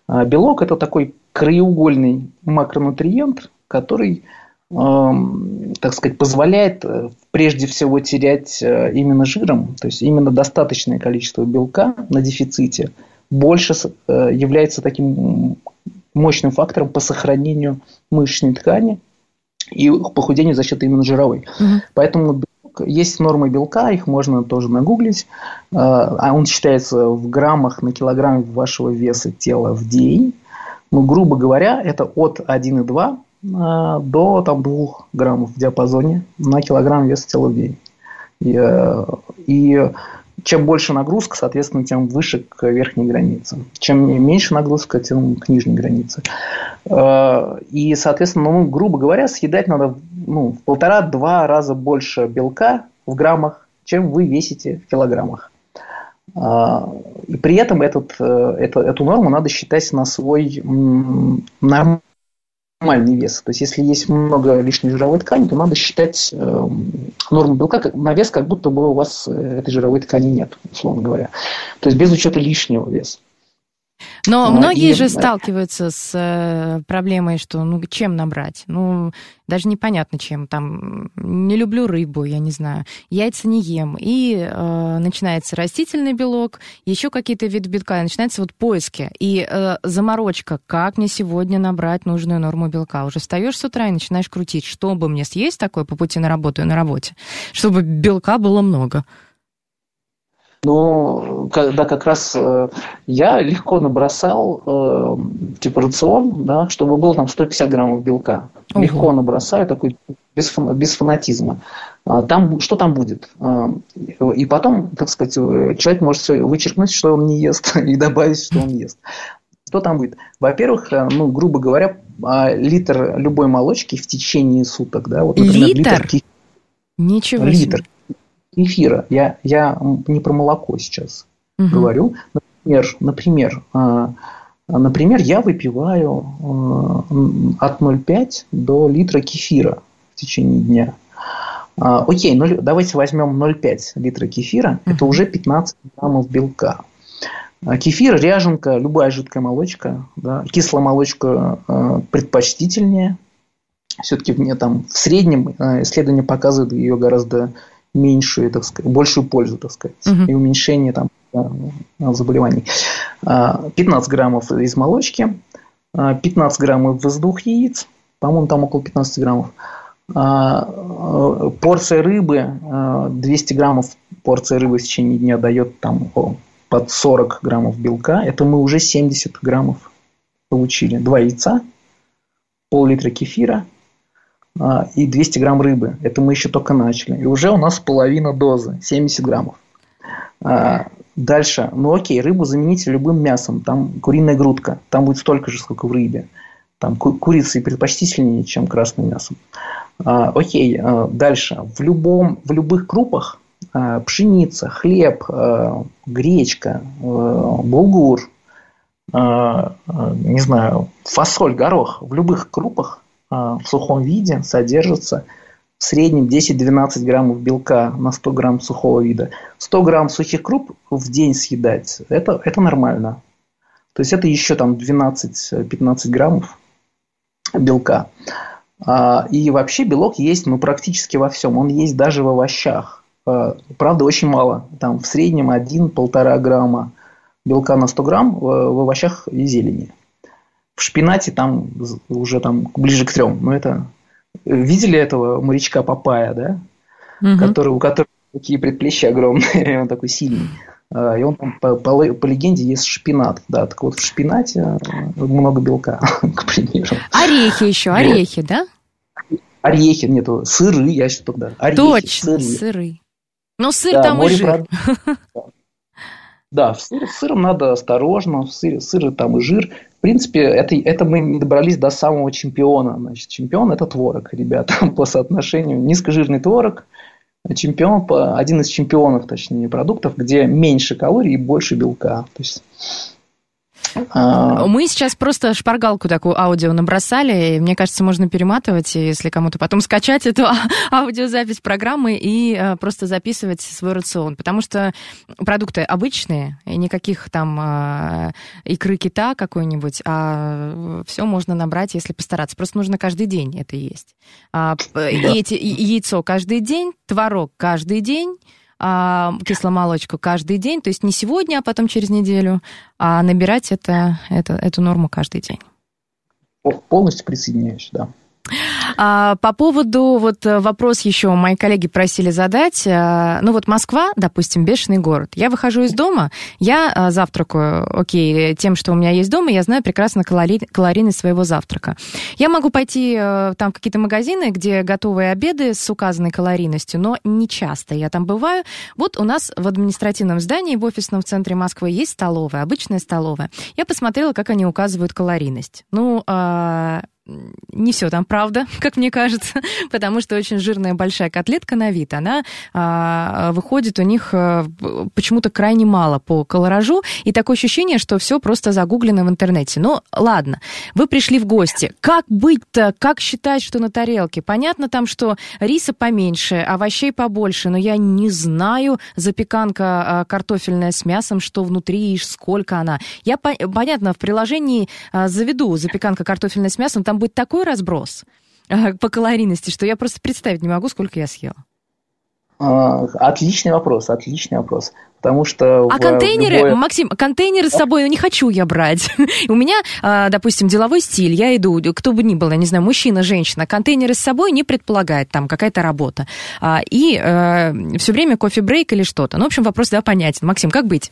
Speaker 2: Белок – это такой краеугольный макронутриент, который так сказать, позволяет э, прежде всего терять э, именно жиром, то есть именно достаточное количество белка на дефиците больше э, является таким мощным фактором по сохранению мышечной ткани и похудению за счет именно жировой. Угу. Поэтому есть нормы белка, их можно тоже нагуглить. А он считается в граммах на килограмм вашего веса тела в день. Ну, грубо говоря, это от 1,2 Э, до там, 2 граммов в диапазоне на килограмм веса тела в день. И, э, и чем больше нагрузка, соответственно, тем выше к верхней границе. Чем меньше нагрузка, тем к нижней границе. Э, и, соответственно, ну, грубо говоря, съедать надо ну, в полтора-два раза больше белка в граммах, чем вы весите в килограммах. И при этом этот, эту, эту норму надо считать на свой нормальный нормальный вес. То есть, если есть много лишней жировой ткани, то надо считать э, норму белка на вес, как будто бы у вас э, этой жировой ткани нет, условно говоря. То есть, без учета лишнего веса.
Speaker 1: Но а, многие и... же сталкиваются с э, проблемой, что ну чем набрать? Ну, даже непонятно чем. Там не люблю рыбу, я не знаю, яйца не ем. И э, начинается растительный белок, еще какие-то виды белка, и начинаются вот поиски. И э, заморочка, как мне сегодня набрать нужную норму белка. Уже встаешь с утра и начинаешь крутить, что бы мне съесть такое по пути на работу и на работе, чтобы белка было много.
Speaker 2: Но когда как раз э, я легко набросал э, типа рацион, да, чтобы было там 150 граммов белка. Угу. Легко набросаю, такой без, без фанатизма. А, там, что там будет? А, и потом, так сказать, человек может все вычеркнуть, что он не ест, (laughs) и добавить, что он ест. Что там будет? Во-первых, э, ну, грубо говоря, а, литр любой молочки в течение суток, да,
Speaker 1: вот, например, литр? литр Ничего
Speaker 2: литр. себе эфира. Я, я не про молоко сейчас угу. говорю. Например, например, а, например, я выпиваю а, от 0,5 до литра кефира в течение дня. А, окей, ну давайте возьмем 0,5 литра кефира. Угу. Это уже 15 граммов белка. Кефир, ряженка, любая жидкая молочка, да, кислая молочка предпочтительнее. Все-таки мне там в среднем исследования показывают ее гораздо меньшую, так сказать, большую пользу, так сказать, угу. и уменьшение там заболеваний. 15 а, граммов из молочки, 15 а, граммов из двух яиц, по-моему, там около 15 граммов. А, э, порция рыбы, 200 граммов порция рыбы в течение дня дает там под 40 граммов белка. Это мы уже 70 граммов получили. Два яйца, пол-литра кефира и 200 грамм рыбы. Это мы еще только начали. И уже у нас половина дозы, 70 граммов. Дальше, ну окей, рыбу замените любым мясом, там куриная грудка, там будет столько же, сколько в рыбе. Там ку- курица предпочтительнее, чем красным мясом. А, окей, а, дальше. В, любом, в любых крупах а, пшеница, хлеб, а, гречка, а, булгур, а, а, не знаю, фасоль, горох, в любых крупах а, в сухом виде содержится в среднем 10-12 граммов белка на 100 грамм сухого вида. 100 грамм сухих круп в день съедать, это, это нормально. То есть это еще там 12-15 граммов белка. А, и вообще белок есть ну, практически во всем. Он есть даже в овощах. А, правда, очень мало. Там в среднем 1-1,5 грамма белка на 100 грамм в овощах и зелени. В шпинате там уже там ближе к трем. Но это Видели этого морячка Папая, да? Угу. Который, у которого такие предплечья огромные, (laughs) он такой сильный. А, и он там, по, по, по легенде, ест шпинат. Да, так вот в шпинате а, много белка, (laughs) к примеру.
Speaker 1: Орехи еще, орехи, да?
Speaker 2: Орехи, нету, сыры, я сейчас тогда. Орехи,
Speaker 1: Точно, сыры. сыры. Ну, сыр да, там и жир. (laughs)
Speaker 2: Да, с сыром надо осторожно, в сыре, сыр там и жир принципе, это, это мы не добрались до самого чемпиона. Значит, чемпион – это творог, ребята, (laughs) по соотношению. Низкожирный творог – чемпион, один из чемпионов, точнее, продуктов, где меньше калорий и больше белка. То есть.
Speaker 1: Мы сейчас просто шпаргалку такую аудио набросали, и мне кажется, можно перематывать, если кому-то потом скачать эту аудиозапись программы и э, просто записывать свой рацион, потому что продукты обычные, и никаких там э, икры кита какой-нибудь, а все можно набрать, если постараться. Просто нужно каждый день это есть. А, и эти, яйцо каждый день, творог каждый день, а, кисломолочку каждый день, то есть не сегодня, а потом через неделю, а набирать это, это, эту норму каждый день.
Speaker 2: Полностью присоединяюсь, да.
Speaker 1: А, по поводу, вот э, вопрос еще мои коллеги просили задать. А, ну вот Москва, допустим, бешеный город. Я выхожу из дома, я а, завтракаю, окей, тем, что у меня есть дома, я знаю прекрасно калори... калорийность своего завтрака. Я могу пойти э, там в какие-то магазины, где готовые обеды с указанной калорийностью, но не часто я там бываю. Вот у нас в административном здании, в офисном центре Москвы есть столовая, обычная столовая. Я посмотрела, как они указывают калорийность. Ну, не все там правда, (laughs) как мне кажется, (laughs) потому что очень жирная большая котлетка на вид, она а, выходит у них а, почему-то крайне мало по колоражу, и такое ощущение, что все просто загуглено в интернете. Но ладно, вы пришли в гости. Как быть-то? Как считать, что на тарелке? Понятно там, что риса поменьше, овощей побольше, но я не знаю, запеканка а, картофельная с мясом, что внутри и сколько она. Я, понятно, в приложении а, заведу запеканка картофельная с мясом, там там будет такой разброс э, по калорийности, что я просто представить не могу, сколько я съела.
Speaker 2: А, отличный вопрос, отличный вопрос. Потому что...
Speaker 1: А контейнеры, любое... Максим, контейнеры с собой ну, не хочу я брать. (laughs) У меня, а, допустим, деловой стиль, я иду, кто бы ни был, я не знаю, мужчина, женщина, контейнеры с собой не предполагает там какая-то работа. А, и э, все время кофе-брейк или что-то. Ну, в общем, вопрос, да, понятен. Максим, как быть?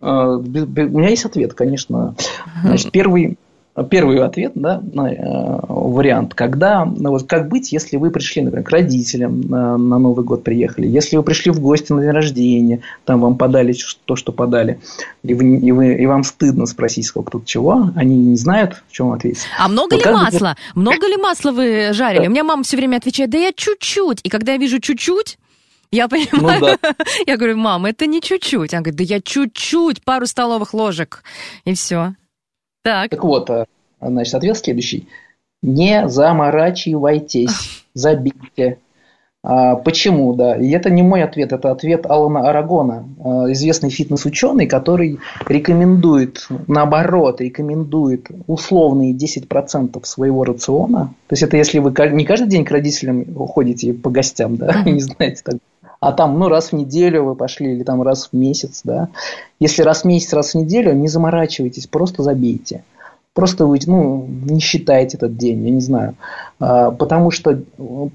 Speaker 2: У меня есть ответ, конечно. Значит, первый, первый ответ, да, э, вариант, когда, ну, вот как быть, если вы пришли, например, к родителям на, на Новый год приехали, если вы пришли в гости на день рождения, там вам подали то, что подали, и, вы, и, вы, и вам стыдно спросить, сколько тут чего, они не знают, в чем ответить.
Speaker 1: А много вот ли масла? Бы... Много ли масла вы жарили? У меня мама все время отвечает, да я чуть-чуть, и когда я вижу чуть-чуть, я понимаю. Ну, да. (laughs) Я говорю, мам, это не чуть-чуть. Она говорит, да я чуть-чуть, пару столовых ложек, и все.
Speaker 2: Так. Так вот, а, значит, ответ следующий. Не заморачивайтесь, (laughs) забейте. А, почему, да? И это не мой ответ, это ответ Алана Арагона, а, известный фитнес-ученый, который рекомендует, наоборот, рекомендует условные 10% своего рациона. То есть это если вы не каждый день к родителям ходите по гостям, да, (laughs) не знаете так а там, ну, раз в неделю вы пошли, или там раз в месяц, да. Если раз в месяц, раз в неделю, не заморачивайтесь, просто забейте. Просто вы ну, не считаете этот день, я не знаю. А, потому что,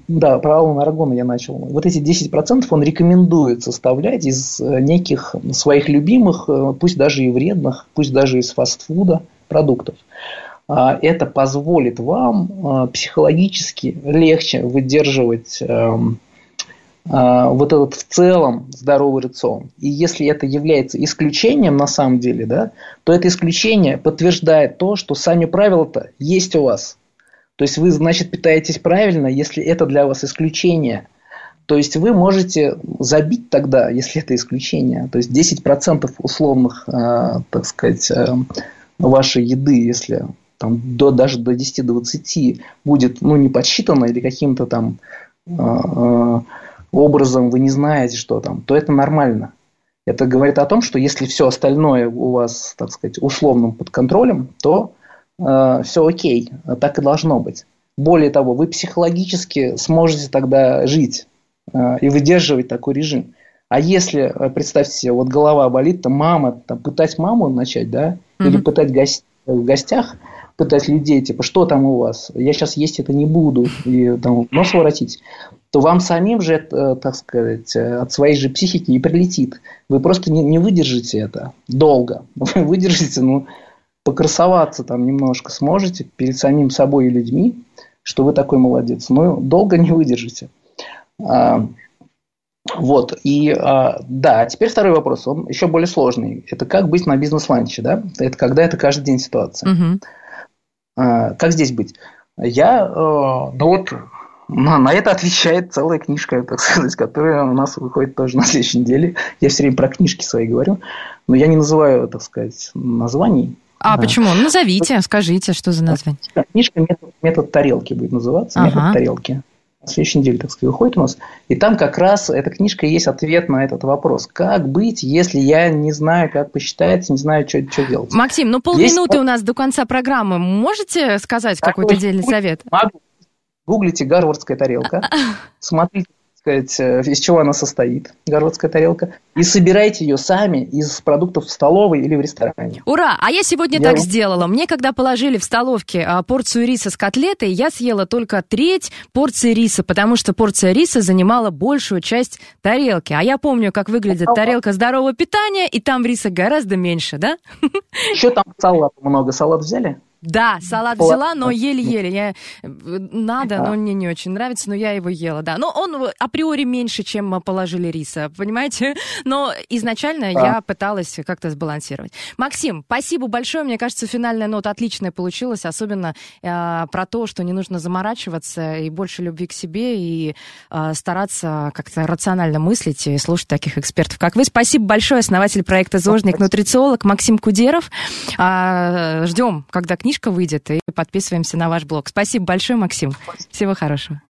Speaker 2: да, про Алана Арагона я начал. Вот эти 10% он рекомендует составлять из э, неких своих любимых, э, пусть даже и вредных, пусть даже из фастфуда продуктов. А, это позволит вам а, психологически легче выдерживать эм, вот этот в целом здоровый рацион. И если это является исключением на самом деле, да, то это исключение подтверждает то, что сами правила-то есть у вас. То есть вы, значит, питаетесь правильно, если это для вас исключение. То есть вы можете забить тогда, если это исключение. То есть 10% условных, э, так сказать, э, вашей еды, если там до, даже до 10-20 будет ну, не подсчитано или каким-то там э, образом вы не знаете, что там, то это нормально. Это говорит о том, что если все остальное у вас, так сказать, условным под контролем, то э, все окей, так и должно быть. Более того, вы психологически сможете тогда жить э, и выдерживать такой режим. А если, э, представьте себе, вот голова болит, то мама, там, пытать маму начать, да, mm-hmm. или пытать гость, в гостях, пытать людей, типа, что там у вас, я сейчас есть это не буду, и там нос воротить, то вам самим же, э, так сказать, э, от своей же психики и прилетит. Вы просто не, не выдержите это долго. (laughs) Вы выдержите, ну, покрасоваться там немножко сможете перед самим собой и людьми, что вы такой молодец. Но долго не выдержите. А, вот, и а, да, теперь второй вопрос, он еще более сложный. Это как быть на бизнес-ланче, да? Это когда это каждый день ситуация. Угу. А, как здесь быть? Я, э, ну вот, на, на это отвечает целая книжка, так сказать, которая у нас выходит тоже на следующей неделе. Я все время про книжки свои говорю, но я не называю, так сказать, названий.
Speaker 1: А да. почему? Назовите, скажите, что за название.
Speaker 2: Книжка метод, метод тарелки будет называться. Ага. Метод тарелки. На следующей неделе, так сказать, выходит у нас. И там как раз эта книжка есть ответ на этот вопрос. Как быть, если я не знаю, как посчитать, не знаю, что, что делать?
Speaker 1: Максим, ну полминуты есть... у нас до конца программы. Можете сказать какой-то отдельный совет?
Speaker 2: Могу. Гуглите «Гарвардская тарелка», смотрите, сказать, э, из чего она состоит, городская тарелка, и собирайте ее сами из продуктов в столовой или в ресторане.
Speaker 1: Ура! А я сегодня я... так сделала. Мне, когда положили в столовке а, порцию риса с котлетой, я съела только треть порции риса, потому что порция риса занимала большую часть тарелки. А я помню, как выглядит тарелка здорового питания, и там риса гораздо меньше, да?
Speaker 2: Еще там салат много. Салат взяли?
Speaker 1: Да, салат взяла, но еле-еле. Я... Э, надо, но мне не очень нравится, но я его ела, да. Но он априори меньше, чем положили риса, (laughs) понимаете? Но изначально да. я пыталась как-то сбалансировать. Максим, спасибо большое. Мне кажется, финальная нота отличная получилась, особенно э, про то, что не нужно заморачиваться и больше любви к себе и э, стараться как-то рационально мыслить и слушать таких экспертов, как вы. Спасибо большое, основатель проекта «Зожник», нутрициолог Максим Кудеров. Э, ждем, когда книга книжка выйдет, и подписываемся на ваш блог. Спасибо большое, Максим. Всего хорошего.